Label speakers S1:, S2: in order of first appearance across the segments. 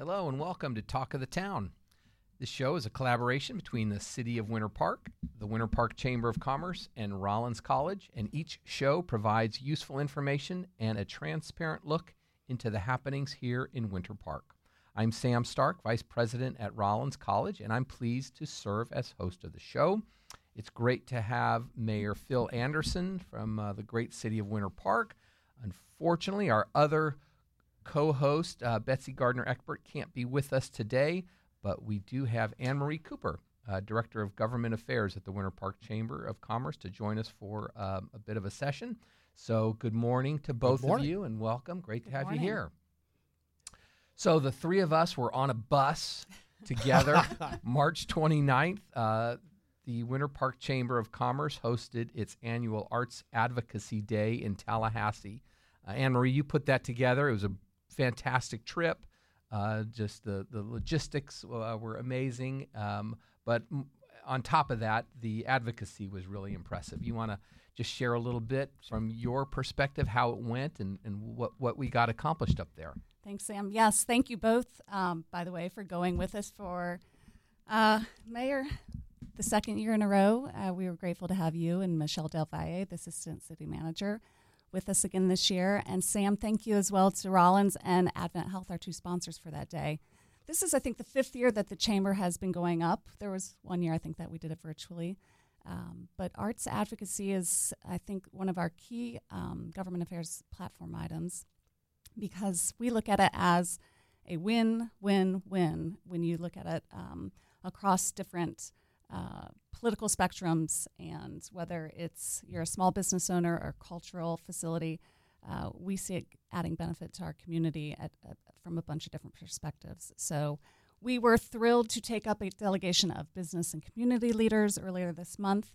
S1: Hello and welcome to Talk of the Town. This show is a collaboration between the City of Winter Park, the Winter Park Chamber of Commerce, and Rollins College, and each show provides useful information and a transparent look into the happenings here in Winter Park. I'm Sam Stark, Vice President at Rollins College, and I'm pleased to serve as host of the show. It's great to have Mayor Phil Anderson from uh, the great city of Winter Park. Unfortunately, our other co host, uh, Betsy Gardner Eckbert, can't be with us today, but we do have Anne Marie Cooper, uh, Director of Government Affairs at the Winter Park Chamber of Commerce, to join us for um, a bit of a session. So, good morning to both
S2: morning.
S1: of you and welcome. Great
S3: Good
S1: to have
S3: morning.
S1: you here. So, the three of us were on a bus together March 29th. Uh, the Winter Park Chamber of Commerce hosted its annual Arts Advocacy Day in Tallahassee. Uh, Anne Marie, you put that together. It was a fantastic trip. Uh, just the the logistics uh, were amazing. Um, but m- on top of that, the advocacy was really impressive. You want to just share a little bit from your perspective how it went and, and what, what we got accomplished up there.
S3: Thanks, Sam. Yes, thank you both, um, by the way, for going with us for uh, Mayor the second year in a row. Uh, we were grateful to have you and Michelle Del Valle, the Assistant City Manager, with us again this year. And Sam, thank you as well to Rollins and Advent Health, our two sponsors for that day. This is, I think, the fifth year that the Chamber has been going up. There was one year, I think, that we did it virtually. Um, but arts advocacy is, I think, one of our key um, government affairs platform items because we look at it as a win, win, win when you look at it um, across different uh, political spectrums and whether it's you're a small business owner or cultural facility. Uh, we see it adding benefit to our community at, from a bunch of different perspectives. So we were thrilled to take up a delegation of business and community leaders earlier this month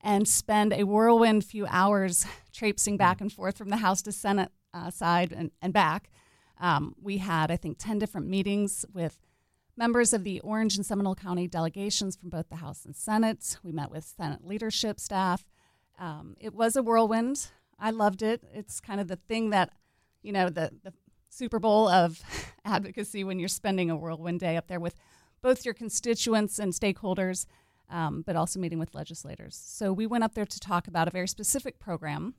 S3: and spend a whirlwind few hours traipsing back and forth from the House to Senate uh, side and, and back. Um, we had, I think, 10 different meetings with members of the Orange and Seminole County delegations from both the House and Senate. We met with Senate leadership staff. Um, it was a whirlwind. I loved it. It's kind of the thing that, you know, the, the Super Bowl of advocacy when you're spending a whirlwind day up there with both your constituents and stakeholders, um, but also meeting with legislators. So we went up there to talk about a very specific program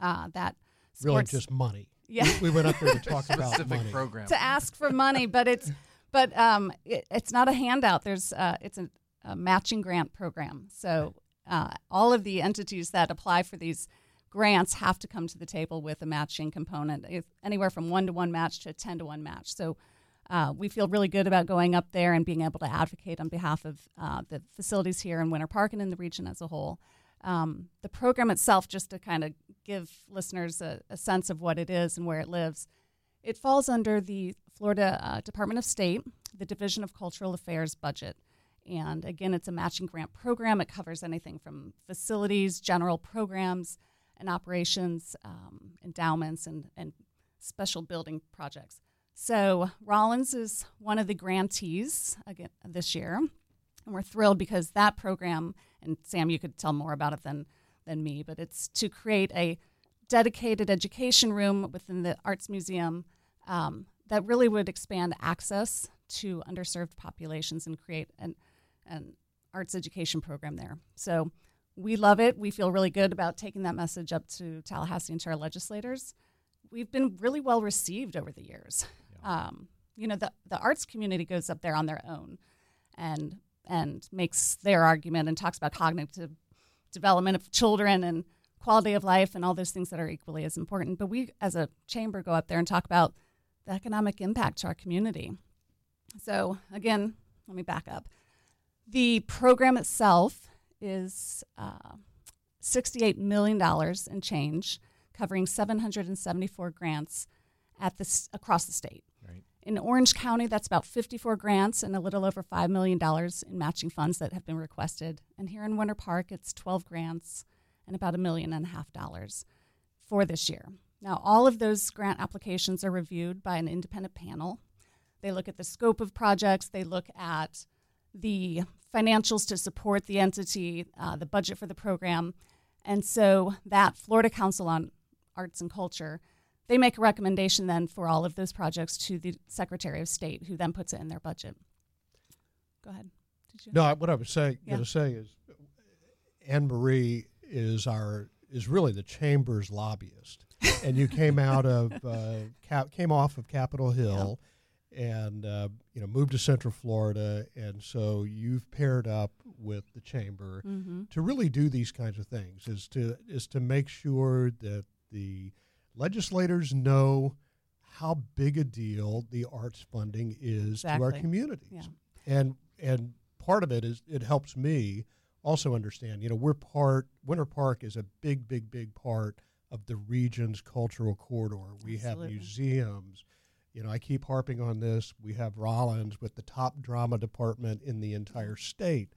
S3: uh, that
S2: Really, just money.
S3: yeah
S2: We went up there to talk about
S1: Specific
S2: money.
S1: program.
S3: to ask for money, but it's but um, it, it's not a handout. There's uh, it's a, a matching grant program. So uh, all of the entities that apply for these grants have to come to the table with a matching component, if anywhere from one to one match to a ten to one match. So. Uh, we feel really good about going up there and being able to advocate on behalf of uh, the facilities here in Winter Park and in the region as a whole. Um, the program itself, just to kind of give listeners a, a sense of what it is and where it lives, it falls under the Florida uh, Department of State, the Division of Cultural Affairs budget. And again, it's a matching grant program. It covers anything from facilities, general programs, and operations, um, endowments, and, and special building projects. So Rollins is one of the grantees again this year, and we're thrilled because that program. And Sam, you could tell more about it than than me, but it's to create a dedicated education room within the Arts Museum um, that really would expand access to underserved populations and create an, an arts education program there. So we love it. We feel really good about taking that message up to Tallahassee and to our legislators. We've been really well received over the years. Um, you know, the, the arts community goes up there on their own and and makes their argument and talks about cognitive development of children and quality of life and all those things that are equally as important. But we, as a chamber, go up there and talk about the economic impact to our community. So, again, let me back up. The program itself is uh, $68 million in change, covering 774 grants at this, across the state.
S1: Right.
S3: In Orange County, that's about 54 grants and a little over $5 million in matching funds that have been requested. And here in Winter Park, it's 12 grants and about a million and a half dollars for this year. Now, all of those grant applications are reviewed by an independent panel. They look at the scope of projects, they look at the financials to support the entity, uh, the budget for the program. And so that Florida Council on Arts and Culture, they make a recommendation then for all of those projects to the Secretary of State, who then puts it in their budget. Go ahead.
S2: Did you? No, what I was saying,
S3: Yeah.
S2: going to say is, Anne Marie is our is really the chamber's lobbyist, and you came out of uh, Cap, came off of Capitol Hill, and uh, you know moved to Central Florida, and so you've paired up with the chamber
S3: Mm-hmm.
S2: to really do these kinds of things. Is to is to make sure that the legislators know how big a deal the arts funding is to our communities
S3: Yeah.
S2: and and part of it is it helps me also understand you know we're part winter park is a big big big part of the region's cultural corridor. We
S3: Absolutely.
S2: have museums. You know i keep harping on this. We have rollins with the top drama department in the entire state.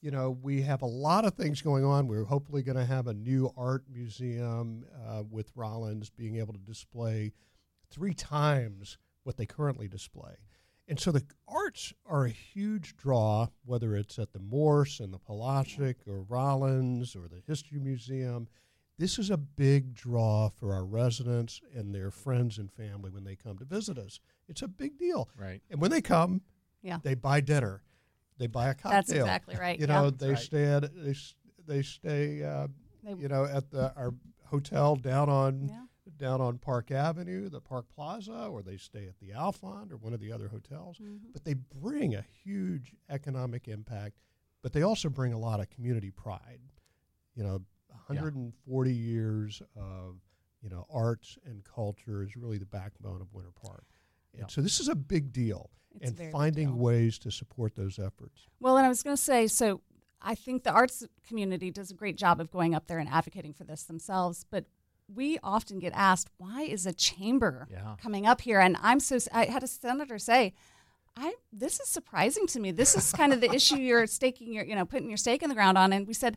S2: You know we have a lot of things going on. We're hopefully going to have a new art museum uh, with rollins being able to display three times what they currently display and so the arts are a huge draw, whether it's at the Morse and the Polasek or Rollins or the History Museum. This is a big draw for our residents and their friends and family when they come to visit us. It's a big deal.
S1: Right.
S2: And when they come,
S3: Yeah.
S2: they buy dinner, they buy a cocktail.
S3: That's exactly right.
S2: You
S3: yeah.
S2: know, they
S1: right.
S2: stay at they, they stay uh,
S3: They-
S2: you know at the our hotel down on
S3: yeah.
S2: Down on Park Avenue, the Park Plaza, or they stay at the Alfond or one of the other hotels.
S3: Mhm.
S2: But they bring a huge economic impact, but they also bring a lot of community pride. You know, 140 years of you know arts and culture is really the backbone of Winter Park. And
S1: Yeah.
S2: so this is a big deal,
S3: It's
S2: and finding
S3: deal.
S2: ways to support those efforts.
S3: Well, and I was going to say, so I think the arts community does a great job of going up there and advocating for this themselves, but we often get asked, why is a chamber
S1: Yeah.
S3: coming up here? And I'm so, I had a senator say, I, this is surprising to me. This is kind of the issue you're staking your, you know, putting your stake in the ground on. And we said,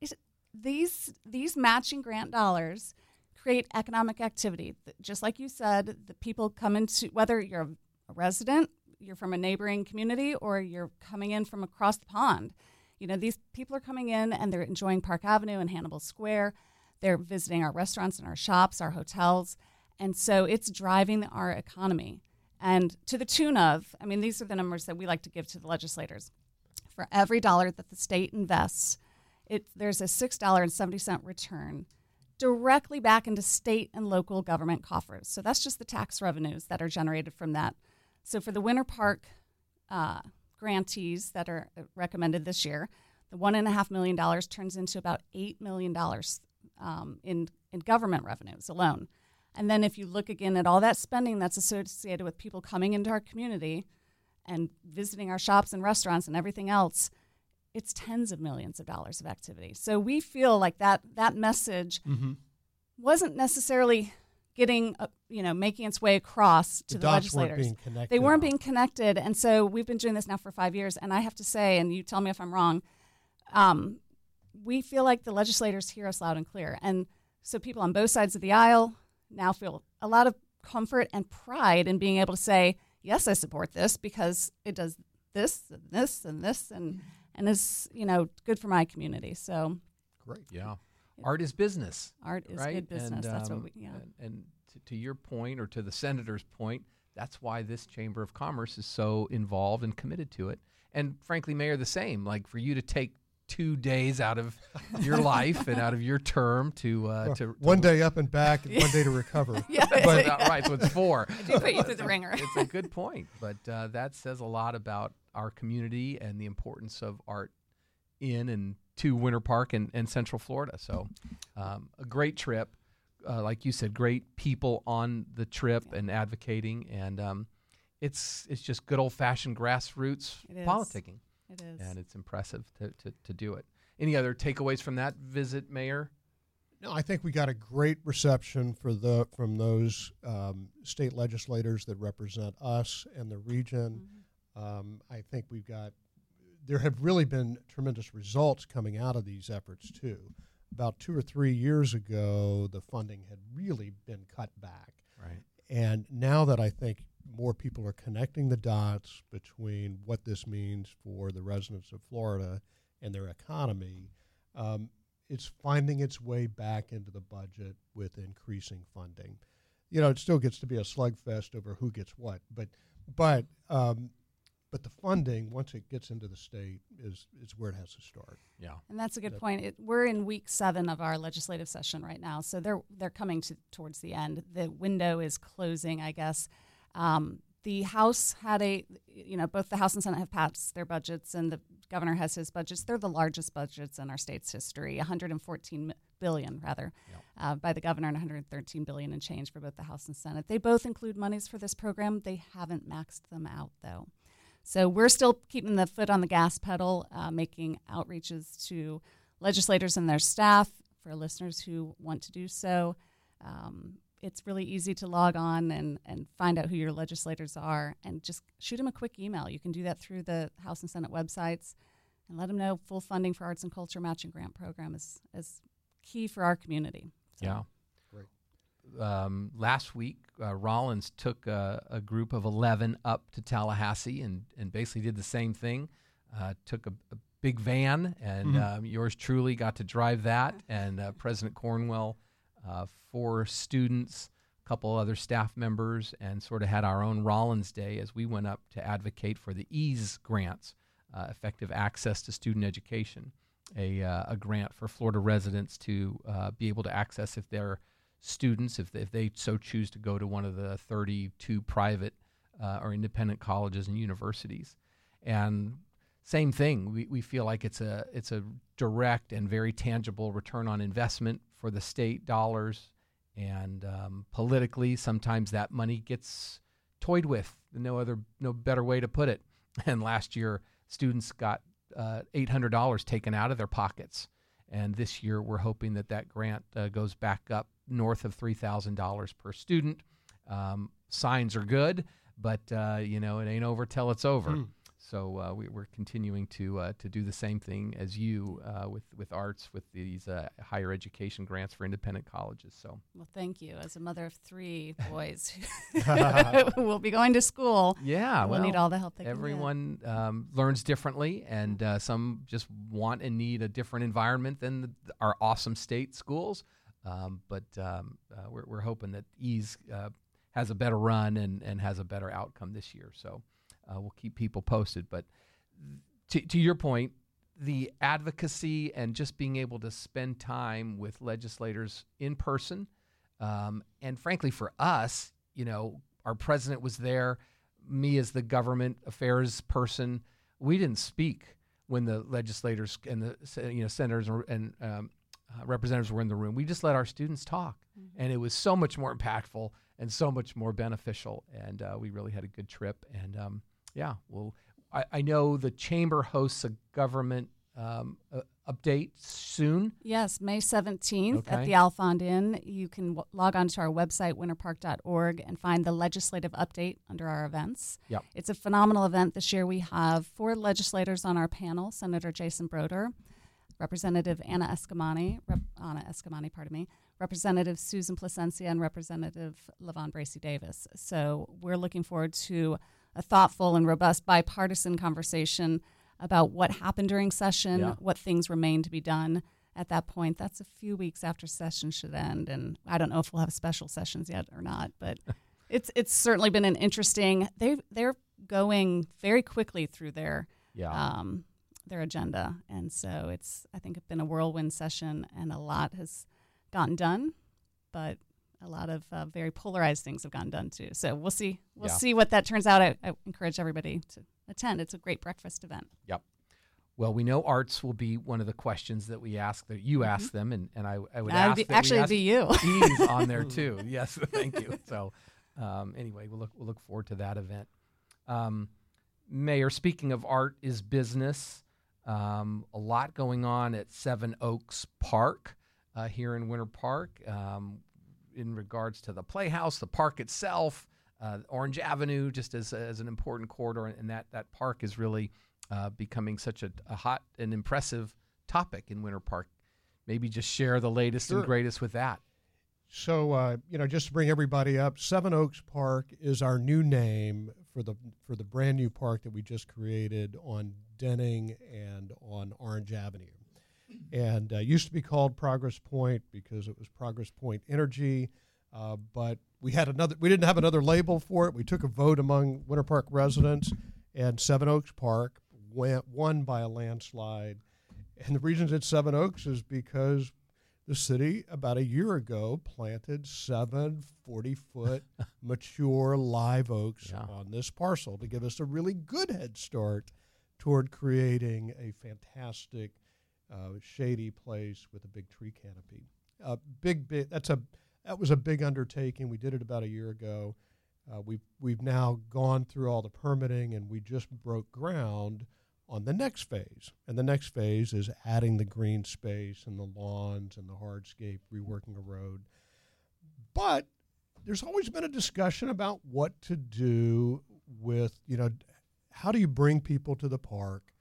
S3: is, these, these matching grant dollars create economic activity. Just like you said, the people come into, whether you're a resident, you're from a neighboring community, or you're coming in from across the pond. You know, these people are coming in and they're enjoying Park Avenue and Hannibal Square. They're visiting our restaurants and our shops, our hotels. And so it's driving our economy. And to the tune of, I mean, these are the numbers that we like to give to the legislators. For every dollar that the state invests, it, there's a $6.70 return directly back into state and local government coffers. So that's just the tax revenues that are generated from that. So for the Winter Park uh, grantees that are recommended this year, the one and a half million dollars turns into about eight million dollars um, in in government revenues alone. And then if you look again at all that spending that's associated with people coming into our community and visiting our shops and restaurants and everything else, it's tens of millions of dollars of activity. So we feel like that that message
S2: Mm-hmm.
S3: wasn't necessarily getting, uh, you know, making its way across to
S2: the
S3: the,
S2: weren't
S3: legislators.
S2: being connected.
S3: They weren't being connected, and so we've been doing this now for five years. And I have to say, and you tell me if I'm wrong, um, we feel like the legislators hear us loud and clear, and so people on both sides of the aisle now feel a lot of comfort and pride in being able to say, "Yes, I support this because it does this and this and this and and is you know good for my community." So
S2: great.
S1: Yeah. Art is business.
S3: art is
S1: right?
S3: good business.
S1: And,
S3: That's
S1: um,
S3: what we yeah.
S1: And, and to, to your point, or to the senator's point, that's why this Chamber of Commerce is so involved and committed to it. And frankly, Mayor, the same. Like for you to take two days out of your life and out of your term to uh,
S2: Well,
S1: to, to
S2: one day up and back, and one day to recover.
S3: Yeah.
S1: That's
S2: But-
S1: about right. So it's four.
S3: I do put you through the ringer.
S1: it's a good point, but uh, that says a lot about our community and the importance of art in and to Winter Park and, and Central Florida. So, um, a great trip. Uh, like you said, great people on the trip and advocating, and um, it's it's just good old fashioned grassroots
S3: It is.
S1: Politicking,
S3: It is.
S1: and it's impressive to, to, to do it. Any other takeaways from that visit, Mayor?
S2: No, I think we got a great reception for the from those um, state legislators that represent us and the region.
S3: Mhm.
S2: Um, I think we've got there have really been tremendous results coming out of these efforts too. About two or three years ago, the funding had really been cut back,
S1: Right.
S2: and now that I think more people are connecting the dots between what this means for the residents of Florida and their economy, um, it's finding its way back into the budget with increasing funding. you know, it still gets to be a slugfest over who gets what. But but um, but the funding once it gets into the state is is where it has to start.
S1: Yeah.
S3: And that's a good
S2: Yep.
S3: point. It, we're in week seven of our legislative session right now, so they're they're coming to towards the end. The window is closing, I guess. Um, the House had a, you know, both the House and Senate have passed their budgets, and the governor has his budgets. They're the largest budgets in our state's history, 114 billion rather,
S1: Yep.
S3: uh, by the governor, and 113 billion in change for both the House and Senate. They both include monies for this program. They haven't maxed them out though. So we're still keeping the foot on the gas pedal, uh, making outreaches to legislators and their staff for listeners who want to do so. Um, it's really easy to log on and, and find out who your legislators are and just shoot them a quick email. You can do that through the House and Senate websites and let them know full funding for Arts and Culture Matching Grant Program is, is key for our community. So,
S1: Yeah.
S2: Great.
S1: Um, last week, uh, Rollins took a, a group of 11 up to Tallahassee and, and basically did the same thing. Uh, took a, a big van, and
S2: Mhm.
S1: um, yours truly got to drive that, and uh, President Cornwell, uh, four students, a couple other staff members, and sort of had our own Rollins Day as we went up to advocate for the EASE grants, uh, effective access to student education, a, uh, a grant for Florida residents to uh, be able to access if they're students, if they, if they so choose to go to one of the 32 private uh, or independent colleges and universities. And same thing, we, we feel like it's a it's a direct and very tangible return on investment for the state dollars. And um, politically, sometimes that money gets toyed with. No other, no better way to put it. And last year, students got uh, $800 taken out of their pockets. And this year, we're hoping that that grant uh, goes back up north of $3,000 per student. Um, signs are good, but uh, you know it ain't over till it's over.
S2: Mm.
S1: So uh, we, we're continuing to uh, to do the same thing as you uh, with with arts with these uh, higher education grants for independent colleges. So
S3: Well, thank you. As a mother of three boys who will be going to school,
S1: yeah,
S3: we'll
S1: well,
S3: need all the help they can
S1: everyone um, learns differently, and uh, some just want and need a different environment than the, our awesome state schools. Um, but um, uh, we're, we're hoping that Ease uh, has a better run and, and has a better outcome this year. So uh, we'll keep people posted. But to, to your point, the advocacy and just being able to spend time with legislators in person, um, and frankly, for us, you know, our president was there. Me as the government affairs person, we didn't speak when the legislators and the you know senators and, um, uh, representatives were in the room. We just let our students talk, and it was so much more impactful and so much more beneficial. And uh, we really had a good trip. And um, yeah, well, I, I know the chamber hosts a government um, uh, update soon.
S3: Yes, May 17th
S1: Okay.
S3: at the Alfond Inn. You can w- log on to our website, winterpark.org, and find the legislative update under our events.
S1: Yep.
S3: It's a phenomenal event this year. We have four legislators on our panel Senator Jason Brodeur, Representative Anna Eskamani, Rep- Anna Eskamani, pardon me, Representative Susan Plasencia, and Representative LaVon Bracy Davis. So we're looking forward to a thoughtful and robust bipartisan conversation about what happened during session,
S1: Yeah.
S3: what things remain to be done at that point. That's a few weeks after session should end, and I don't know if we'll have special sessions yet or not, but it's it's certainly been an interesting. They they're going very quickly through their
S1: Yeah.
S3: um, their agenda, and so it's I think it's been a whirlwind session, and a lot has gotten done, but a lot of uh, very polarized things have gotten done too. So we'll see we'll
S1: Yeah.
S3: see what that turns out. I, I encourage everybody to attend. It's a great breakfast event. Yep.
S1: Well, we know arts will be one of the questions that we ask that you ask them, and, and I, I would ask
S3: be, actually,
S1: ask
S3: be you.
S1: Ease on there too. Yes, thank you. So, um, anyway, we'll look we'll look forward to that event. Um, Mayor, speaking of art is business. Um, a lot going on at Seven Oaks Park uh, here in Winter Park um, in regards to the Playhouse, the park itself, uh, Orange Avenue, just as, as an important corridor, and that that park is really uh, becoming such a, a hot and impressive topic in Winter Park. Maybe just share the latest and greatest with that.
S2: So uh, you know, just to bring everybody up, Seven Oaks Park is our new name for the for the brand new park that we just created on Denning and on Orange Avenue, and uh, used to be called Progress Point because it was Progress Point Energy. Uh, but we had another. We didn't have another label for it. We took a vote among Winter Park residents, and Seven Oaks Park went won by a landslide. And the reason it's Seven Oaks is because the city about a year ago planted seven 40 foot mature live oaks
S1: Yeah.
S2: on this parcel to give us a really good head start toward creating a fantastic shady place with a big tree canopy. Uh, big, big. That's a that was a big undertaking. We did it about a year ago. Uh, we've we've now gone through all the permitting, and we just broke ground on the next phase. And the next phase is adding the green space and the lawns and the hardscape, reworking a road. But there's always been a discussion about what to do with you know how do you bring people to the park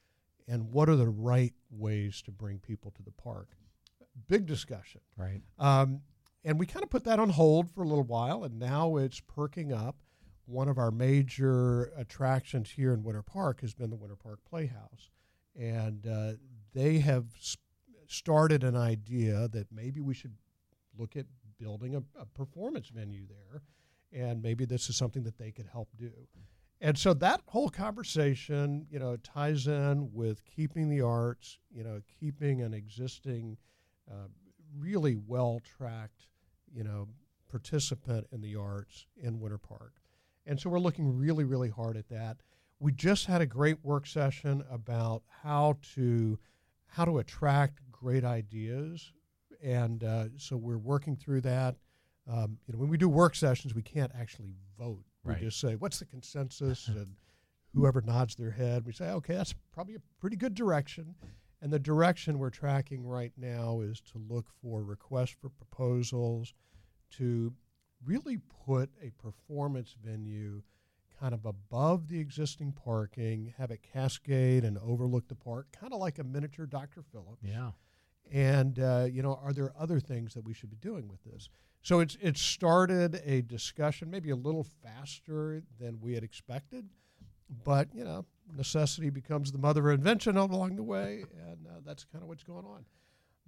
S2: and what are the right ways to bring people to the park? Big discussion.
S1: Right.
S2: um, and we kind of put that on hold for a little while and now it's perking up. One of our major attractions here in winter park has been the winter park playhouse and uh, they have s- started an idea that maybe we should look at building a, a performance venue there and maybe this is something that they could help do and so that whole conversation, you know, ties in with keeping the arts, you know, keeping an existing, uh, really well tracked, you know, participant in the arts in Winter Park. And so we're looking really, really hard at that. We just had a great work session about how to how to attract great ideas, and uh, so we're working through that. Um, you know, when we do work sessions, we can't actually vote.
S1: Right.
S2: We just say, "What's the consensus?" and whoever nods their head, we say, "Okay, that's probably a pretty good direction." And the direction we're tracking right now is to look for requests for proposals to really put a performance venue kind of above the existing parking, have it cascade and overlook the park, kind of like a miniature Dr. Phillips.
S1: Yeah.
S2: And uh, you know, are there other things that we should be doing with this? So it's it's started a discussion, maybe a little faster than we had expected, but you know, necessity becomes the mother of invention along the way, and uh, that's kind of what's going on.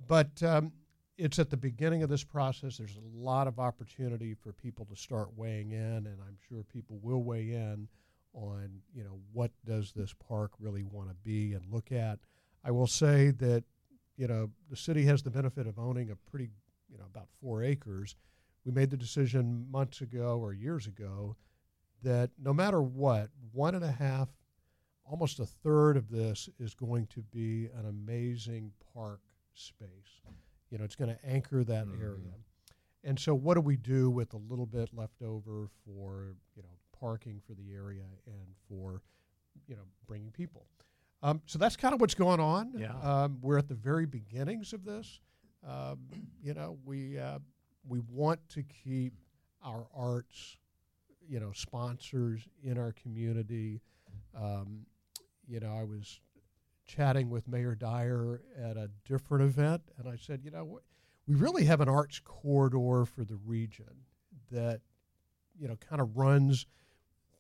S2: But um, it's at the beginning of this process. There's a lot of opportunity for people to start weighing in, and I'm sure people will weigh in on you know what does this park really want to be and look at. I will say that you know the city has the benefit of owning a pretty you know about four acres. We made the decision months ago or years ago that no matter what, one and a half, almost a third of this is going to be an amazing park space. You know, it's going to anchor that
S1: Mhm.
S2: area. And so, what do we do with a little bit left over for you know parking for the area and for you know bringing people? Um, so that's kind of what's going on.
S1: Yeah.
S2: Um, we're at the very beginnings of this. Um, you know, we uh, we want to keep our arts, you know, sponsors in our community. Um, you know, I was chatting with Mayor Dyer at a different event, and I said, you know, we really have an arts corridor for the region that, you know, kind of runs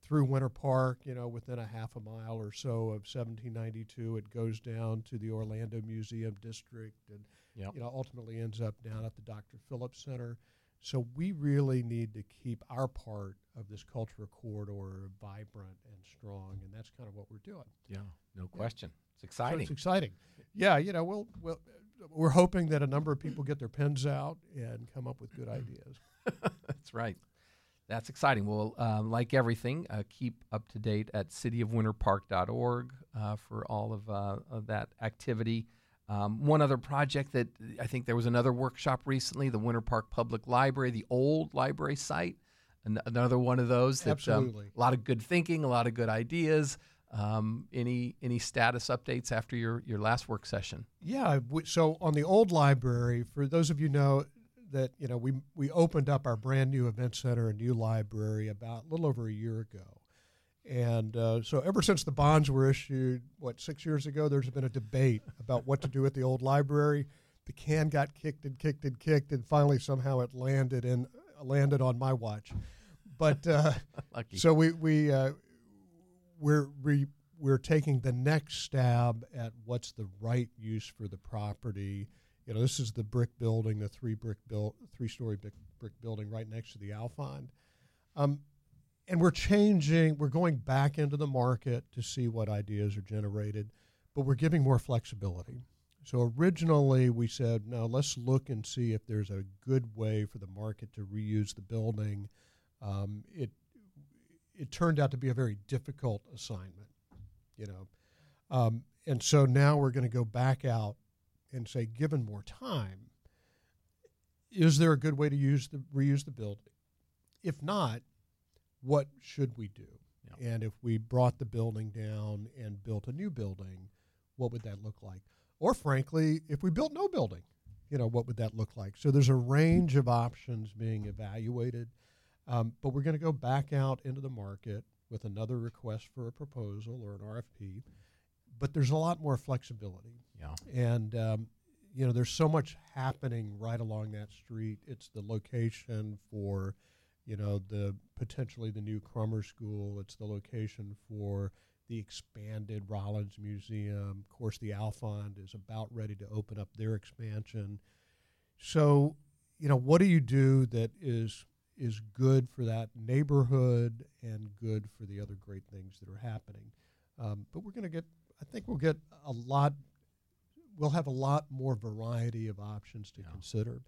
S2: through Winter Park, you know, within a half a mile or so of 1792. It goes down to the Orlando Museum District and,
S1: Yep.
S2: you know, ultimately ends up down at the Dr. Phillips Center. So we really need to keep our part of this cultural corridor vibrant and strong, and that's kind of what we're doing.
S1: Yeah. No question. It's
S2: So
S1: exciting.
S2: it's exciting. Yeah, you know, we'll, we'll, we're hoping that a number of people get their pens out and come up with good ideas.
S1: That's right. That's exciting. Well, uh, like everything, uh, keep up to date at cityofwinterpark.org uh, for all of, uh, of that activity. Um, one other project that I think there was another workshop recently, the Winter Park Public Library, the old library site. An- another one of those. That, um,
S2: Absolutely.
S1: a lot of good thinking, a lot of good ideas. Um, any any status updates after your, your last work session?
S2: Yeah. So on the old library, for those of you know that you know we we opened up our brand new event center and new library about a little over a year ago, and uh, so ever since the bonds were issued, what six years ago, there's been a debate about what to do with the old library. The can got kicked and kicked and kicked, and finally somehow it landed in landed on my watch. But uh, so we we uh, we're re, we're taking the next stab at what's the right use for the property. You know, this is the brick building, the three brick built, three story brick brick building right next to the Alfond. Um, and we're changing, we're going back into the market to see what ideas are generated, but we're giving more flexibility. So originally we said, no, let's look and see if there's a good way for the market to reuse the building. Um, it it turned out to be a very difficult assignment, you know, um, and so now we're going to go back out and say, given more time, is there a good way to use the reuse the building? If not, what should we do?
S1: Yeah.
S2: And if we brought the building down and built a new building, what would that look like? Or frankly, if we built no building, you know, what would that look like? So there's a range of options being evaluated, um, but we're going to go back out into the market with another request for a proposal or an RFP. But there's a lot more flexibility.
S1: Yeah.
S2: And um, you know, there's so much happening right along that street. It's the location for, you know, the potentially the new Crummer School. It's the location for the expanded Rollins Museum. Of course, the Alfond is about ready to open up their expansion. So, you know, what do you do that is is good for that neighborhood and good for the other great things that are happening? Um, but we're going to get, I think we'll get a lot we'll have a lot more variety of options to
S1: Yeah.
S2: consider.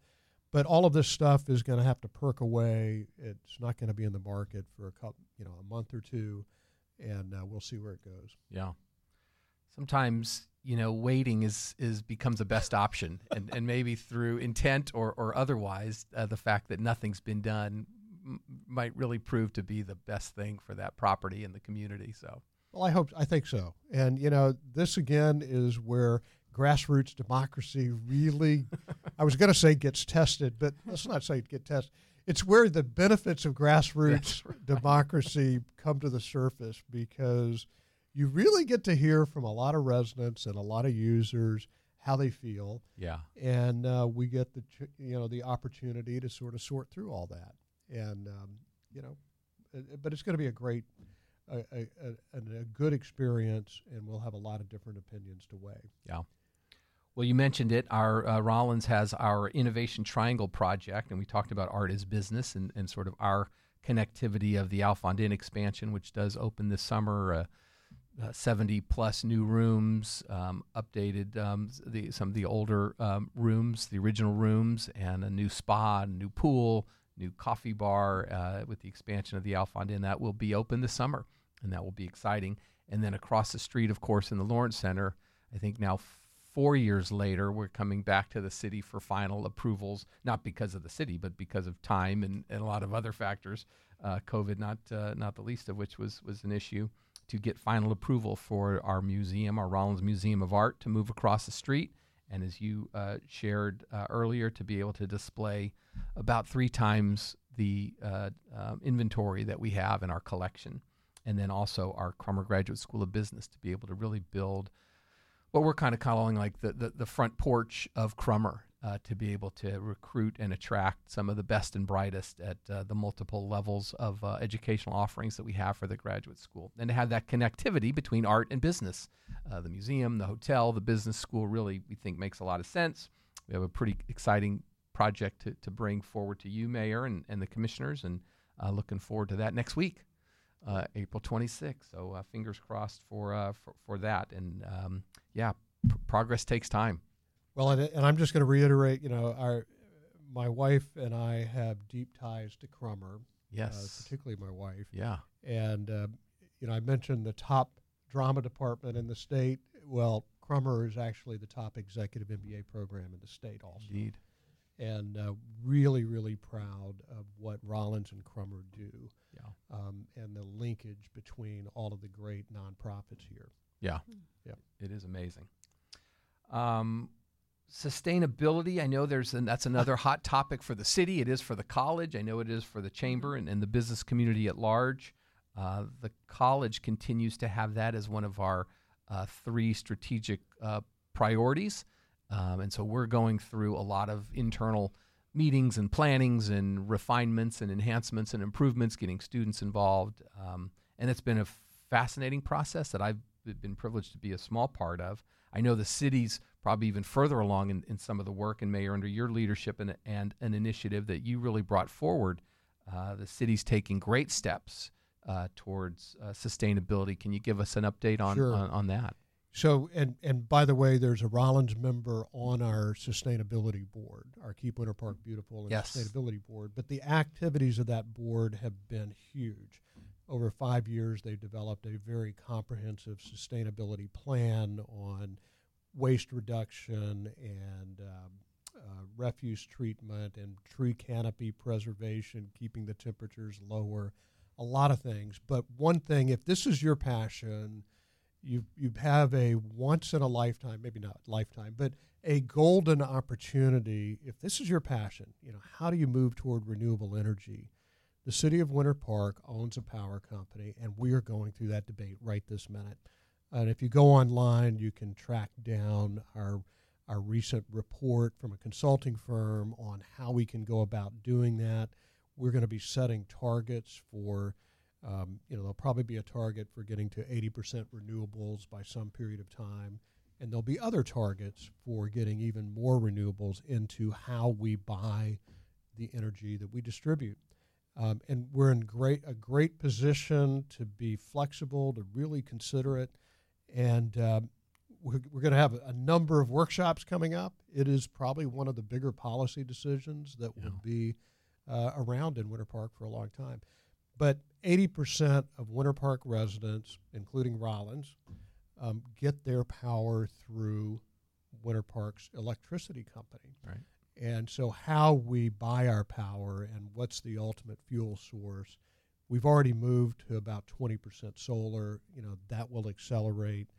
S2: But all of this stuff is going to have to perk away. It's not going to be in the market for a couple, you know, a month or two, and uh, we'll see where it goes.
S1: Yeah. Sometimes you know waiting is is becomes the best option, and and maybe through intent or or otherwise, uh, the fact that nothing's been done m- might really prove to be the best thing for that property and the community. So
S2: Well, I hope, I think so. And you know, this again is where grassroots democracy really, I was going to say gets tested, but let's not say get tested. It's where the benefits of grassroots
S1: right.
S2: democracy come to the surface because you really get to hear from a lot of residents and a lot of users how they feel,
S1: yeah,
S2: and uh, we get the ch- you know the opportunity to sort of sort through all that, and um, you know, uh, but it's going to be a great, a, a, a, a good experience, and we'll have a lot of different opinions to weigh.
S1: yeah. Well, you mentioned it. Our uh, Rollins has our Innovation Triangle project, and we talked about art as business and, and sort of our connectivity of the Alfond Inn expansion, which does open this summer. Uh, uh, 70 plus new rooms, um, updated um, the, some of the older um, rooms, the original rooms, and a new spa, a new pool, new coffee bar uh, with the expansion of the Alfond Inn. That will be open this summer, and that will be exciting. And then across the street, of course, in the Lawrence Center, I think now four years later, we're coming back to the city for final approvals, not because of the city, but because of time and, and a lot of other factors. Uh, COVID, not uh, not the least of which was was an issue to get final approval for our museum, our Rollins Museum of Art, to move across the street. And as you uh, shared uh, earlier, to be able to display about three times the uh, um, inventory that we have in our collection. And then also our Crummer Graduate School of Business to be able to really build what we're kind of calling like the, the, the front porch of Crummer uh, to be able to recruit and attract some of the best and brightest at uh, the multiple levels of uh, educational offerings that we have for the graduate school. And to have that connectivity between art and business. Uh, the museum, the hotel, the business school really, we think, makes a lot of sense. We have a pretty exciting project to, to bring forward to you, Mayor, and, and the commissioners, and uh, looking forward to that next week. Uh, April 26th. So uh, fingers crossed for, uh, for for that. And um, yeah, pr- progress takes time.
S2: Well, and, and I'm just going to reiterate, you know, our my wife and I have deep ties to Crummer, uh,
S1: Yes.
S2: particularly my wife.
S1: yeah.
S2: And uh, you know, I mentioned the top drama department in the state. Well, Crummer is actually the top executive MBA program in the state, also.
S1: Indeed.
S2: And uh, really, really proud of what Rollins and Crummer do,
S1: Yeah.
S2: um, and the linkage between all of the great nonprofits here.
S1: Yeah.
S2: Yeah.
S1: It is amazing. Um, sustainability. I know there's and that's another hot topic for the city. It is for the college. I know it is for the chamber and, and the business community at large. Uh, the college continues to have that as one of our uh, three strategic uh, priorities. Um, and so we're going through a lot of internal meetings and plannings and refinements and enhancements and improvements, getting students involved. Um, and it's been a fascinating process that I've been privileged to be a small part of. I know the city's probably even further along in, in some of the work, and Mayor, under your leadership and, and an initiative that you really brought forward, uh, the city's taking great steps uh, towards uh, sustainability. Can you give us an update on,
S2: Sure.
S1: on, on that?
S2: So, and and by the way, there's a Rollins member on our sustainability board, our Keep Winter Park Beautiful and
S1: Yes.
S2: sustainability board. But the activities of that board have been huge. Over five years, they've developed a very comprehensive sustainability plan on waste reduction and um, uh, refuse treatment and tree canopy preservation, keeping the temperatures lower, a lot of things. But one thing, if this is your passion, you you have a once in a lifetime, maybe not lifetime, but a golden opportunity. If this is your passion, you know, how do you move toward renewable energy? The city of Winter Park owns a power company, and we are going through that debate right this minute. And if you go online, you can track down our our recent report from a consulting firm on how we can go about doing that. We're going to be setting targets for um, you know, there'll probably be a target for getting to 80% renewables by some period of time. And there'll be other targets for getting even more renewables into how we buy the energy that we distribute. Um, and we're in great a great position to be flexible, to really consider it. And um, we're, we're going to have a number of workshops coming up. It is probably one of the bigger policy decisions that will be uh, around in Winter Park for a long time. But 80% of Winter Park residents, including Rollins, um, get their power through Winter Park's electricity company.
S1: Right.
S2: And so, how we buy our power and what's the ultimate fuel source, we've already moved to about 20% solar. You know, that will accelerate.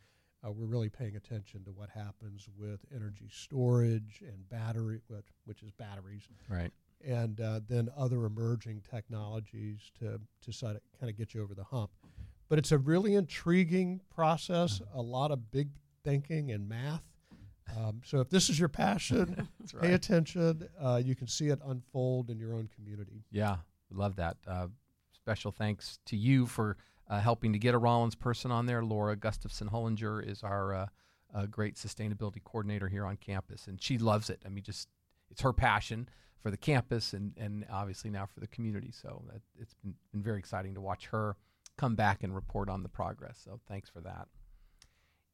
S2: Uh, we're really paying attention to what happens with energy storage and battery, which, which is batteries
S1: Right.
S2: And uh, then other emerging technologies to to sort of kind of get you over the hump. But it's a really intriguing process. A lot of big thinking and math. Um, so if this is your passion,
S1: That's
S2: pay attention. Uh, you can see it unfold in your own community.
S1: Yeah, love that. Uh, special thanks to you for uh, helping to get a Rollins person on there. Laura Gustafson Hollinger is our uh, uh, great sustainability coordinator here on campus, and she loves it. I mean, just it's her passion for the campus and, and obviously now for the community. So that, it's been, been very exciting to watch her come back and report on the progress. So thanks for that.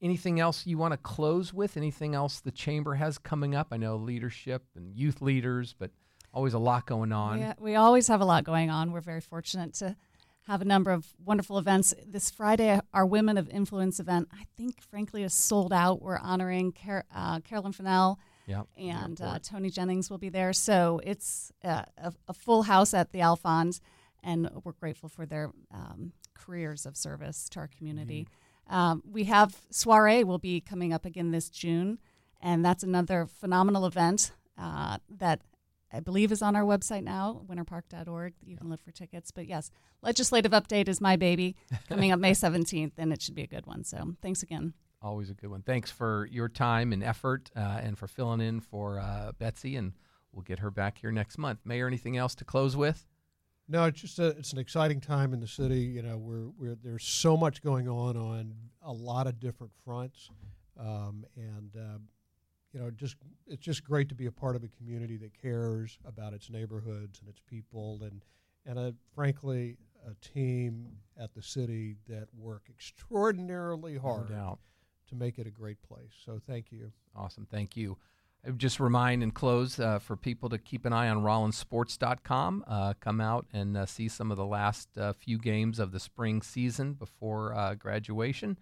S1: Anything else you want to close with? Anything else the chamber has coming up? I know leadership and youth leaders, but always a lot going on.
S3: We, we always have a lot going on. We're very fortunate to have a number of wonderful events. This Friday, our Women of Influence event, I think, frankly, is sold out. We're honoring Car- uh, Carolyn Fennell
S1: Yeah.
S3: and uh, Tony Jennings will be there. So it's uh, a, a full house at the Alfond's, and we're grateful for their um, careers of service to our community. Um, we have Soiree will be coming up again this June, and that's another phenomenal event uh, that I believe is on our website now, winterpark.org. You can look for tickets. But yes, legislative update is my baby coming up May 17th, and it should be a good one. So thanks again.
S1: Always a good one. Thanks for your time and effort uh, and for filling in for uh, Betsy, and we'll get her back here next month. Mayor, anything else to close with?
S2: No, it's just a, it's an exciting time in the city. You know, we're, we're there's so much going on on a lot of different fronts, um, and uh, you know, just it's just great to be a part of a community that cares about its neighborhoods and its people, and and a, frankly, a team at the city that work extraordinarily
S1: No
S2: hard
S1: doubt.
S2: To make it a great place. So thank you.
S1: Awesome. Thank you. I just remind and close uh, for people to keep an eye on rollinssports.com. Uh, come out and uh, see some of the last uh, few games of the spring season before uh, graduation.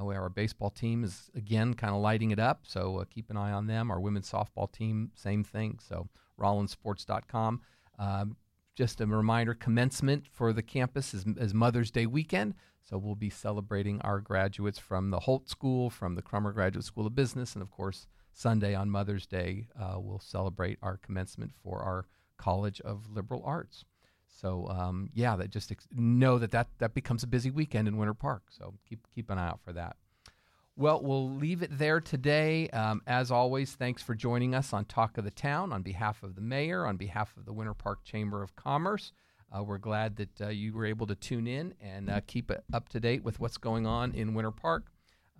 S1: Uh, where our baseball team is again kind of lighting it up, so keep an eye on them. Our women's softball team, same thing. So rollinssports.com. Um, just a reminder: commencement for the campus is, is Mother's Day weekend, so we'll be celebrating our graduates from the Holt School, from the Crummer Graduate School of Business, and of course Sunday on Mother's Day uh, we'll celebrate our commencement for our College of Liberal Arts. So um, yeah, that just ex- know that, that that becomes a busy weekend in Winter Park. So keep keep an eye out for that. Well, we'll leave it there today. Um, as always, thanks for joining us on Talk of the Town on behalf of the mayor, on behalf of the Winter Park Chamber of Commerce. Uh, we're glad that uh, you were able to tune in and uh, keep it up to date with what's going on in Winter Park.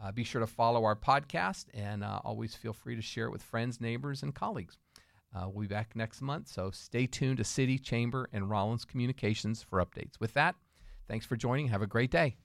S1: Uh, be sure to follow our podcast and uh, always feel free to share it with friends, neighbors, and colleagues. Uh, we'll be back next month, so stay tuned to City, Chamber, and Rollins Communications for updates. With that, thanks for joining. Have a great day.